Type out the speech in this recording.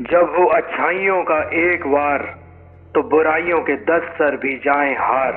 जब हो अच्छाइयों का एक वार तो बुराइयों के दस सर भी जाएँ हार।